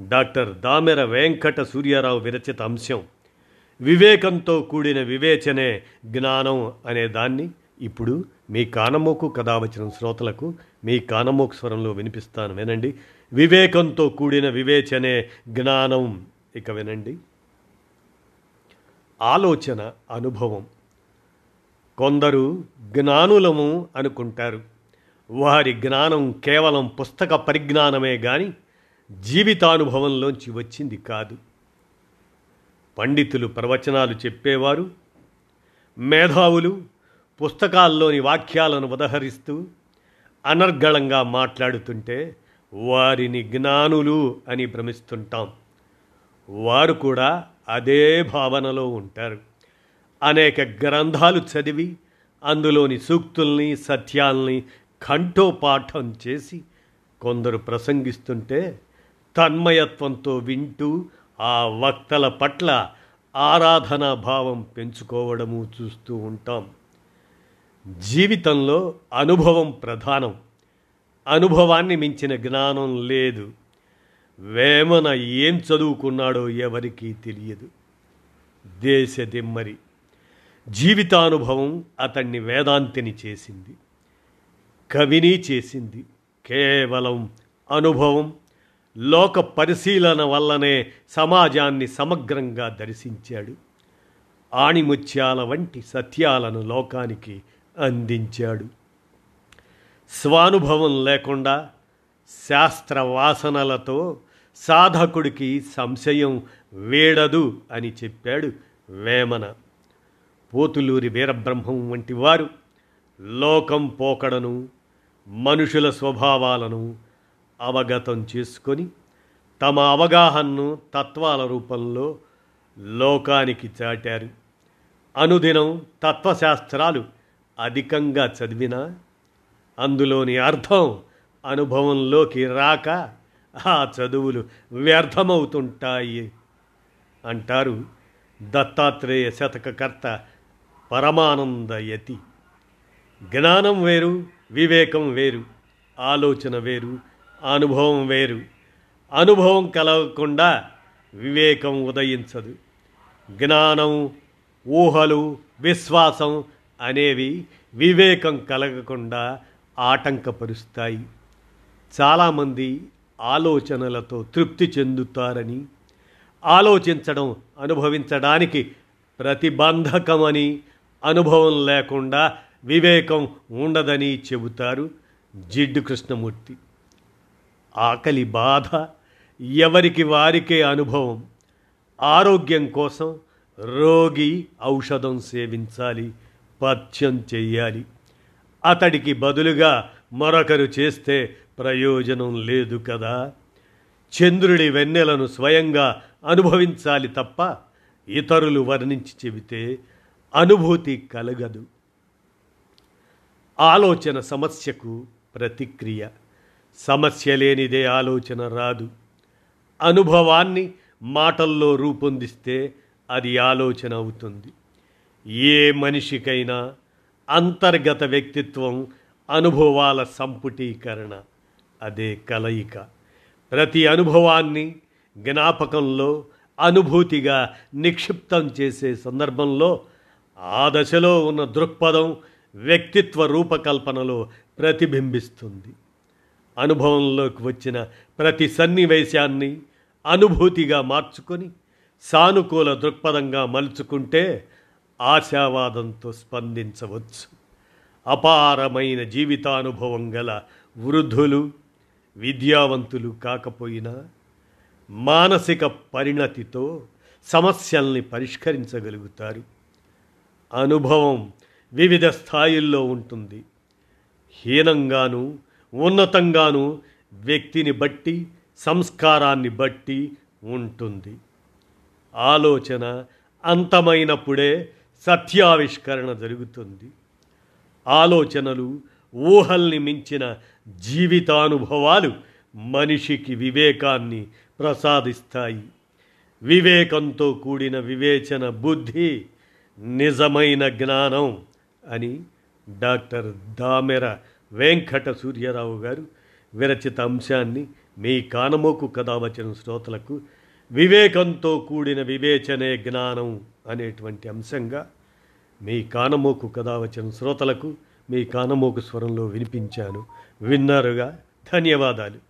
Doctor Damera Venkata Suryarao విరచిత అంశం. వివేకంతో కూడిన వివేచనే జ్ఞానం అనే దాన్ని ఇప్పుడు మీ కానమోకు కథ వచ్చిన శ్రోతలకు మీ కానమోకు స్వరంలో వినిపిస్తాను వినండి. వివేకంతో కూడిన వివేచనే జ్ఞానం ఇక వినండి. ఆలోచన అనుభవం. కొందరు జ్ఞానులము అనుకుంటారు. వారి జ్ఞానం కేవలం పుస్తక పరిజ్ఞానమే కానీ జీవితానుభవంలోంచి వచ్చింది కాదు. పండితులు ప్రవచనాలు చెప్పేవారు మేధావులు పుస్తకాల్లోని వాక్యాలను ఉదహరిస్తూ అనర్గళంగా మాట్లాడుతుంటే వారిని జ్ఞానులు అని భ్రమిస్తుంటాం. వారు కూడా అదే భావనలో ఉంటారు. అనేక గ్రంథాలు చదివి అందులోని సూక్తుల్ని సత్యాల్ని కంఠోపాఠం చేసి కొందరు ప్రసంగిస్తుంటే తన్మయత్వంతో వింటూ ఆ వక్తల పట్ల ఆరాధనా భావం పెంచుకోవడము చూస్తూ ఉంటాం. జీవితంలో అనుభవం ప్రధానం. అనుభవాన్ని మించిన జ్ఞానం లేదు. వేమన ఏం చదువుకున్నాడో ఎవరికీ తెలియదు. దేశ దిమ్మరి జీవితానుభవం అతన్ని వేదాంతిని చేసింది. కవిని చేసింది. కేవలం అనుభవం లోక పరిశీలన వల్లనే సమాజాన్ని సమగ్రంగా దర్శించాడు. ఆణిముత్యాల వంటి సత్యాలను లోకానికి అందించాడు. స్వానుభవం లేకుండా శాస్త్ర వాసనలతో సాధకుడికి సంశయం వేడదు అని చెప్పాడు వేమన. పోతులూరి వీరబ్రహ్మం వంటి వారు లోకం పోకడను మనుషుల స్వభావాలను అవగతం చేసుకొని తమ అవగాహనను తత్వాల రూపంలో లోకానికి చాటారు. అనుదినం తత్వశాస్త్రాలు అధికంగా చదివినా అందులోని అర్థం అనుభవంలోకి రాక ఆ చదువులు వ్యర్థమవుతుంటాయి అంటారు దత్తాత్రేయ శతకకర్త పరమానంద యతి జ్ఞానం వేరు వివేకం వేరు ఆలోచన వేరు అనుభవం వేరు. అనుభవం కలగకుండా వివేకం ఉదయించదు. జ్ఞానం ఊహలు విశ్వాసం అనేవి వివేకం కలగకుండా ఆటంకపరుస్తాయి. చాలామంది ఆలోచనలతో తృప్తి చెందుతారని ఆలోచించడం అనుభవించడానికి ప్రతిబంధకమని అనుభవం లేకుండా వివేకం ఉండదని చెబుతారు జిడ్డు కృష్ణమూర్తి. ఆకలి బాధ ఎవరికి వారికే అనుభవం. ఆరోగ్యం కోసం రోగి ఔషధం సేవించాలి పథ్యం చెయ్యాలి. అతడికి బదులుగా మరొకరు చేస్తే ప్రయోజనం లేదు కదా. చంద్రుడి వెన్నెలను స్వయంగా అనుభవించాలి తప్ప ఇతరులు వర్ణించి చెబితే అనుభూతి కలగదు. ఆలోచన సమస్యకు ప్రతిక్రియ. సమస్య లేనిదే ఆలోచన రాదు. అనుభవాన్ని మాటల్లో రూపొందిస్తే అది ఆలోచన అవుతుంది. ఏ మనిషికైనా అంతర్గత వ్యక్తిత్వం అనుభవాల సంపుటీకరణ. అదే కలయిక. ప్రతి అనుభవాన్ని జ్ఞాపకంలో అనుభూతిగా నిక్షిప్తం చేసే సందర్భంలో ఆ దశలో ఉన్న దృక్పథం వ్యక్తిత్వ రూపకల్పనలో ప్రతిబింబిస్తుంది. అనుభవంలోకి వచ్చిన ప్రతి సన్నివేశాన్ని అనుభూతిగా మార్చుకొని సానుకూల దృక్పథంగా మలుచుకుంటే ఆశావాదంతో స్పందించవచ్చు. అపారమైన జీవితానుభవం గల వృద్ధులు విద్యావంతులు కాకపోయినా మానసిక పరిణతితో సమస్యల్ని పరిష్కరించగలుగుతారు. అనుభవం వివిధ స్థాయిల్లో ఉంటుంది. హీనంగాను ఉన్నతంగాను వ్యక్తిని బట్టి సంస్కారాన్ని బట్టి ఉంటుంది. ఆలోచన అంతమైనప్పుడే సత్యావిష్కరణ జరుగుతుంది. ఆలోచనలు ఊహల్ని మించిన జీవితానుభవాలు మనిషికి వివేకాన్ని ప్రసాదిస్తాయి. వివేకంతో కూడిన వివేచన బుద్ధి నిజమైన జ్ఞానం అని డాక్టర్ దామెర వెంకట సూర్యారావు గారు విరచిత అంశాన్ని మీ కానమోకు కథావచన శ్రోతలకు వివేకంతో కూడిన వివేచనే జ్ఞానం అనేటువంటి అంశంగా మీ కానమోకు కథావచన శ్రోతలకు మీ కానమోకు స్వరంలో వినిపించాను. విన్నారుగా? ధన్యవాదాలు.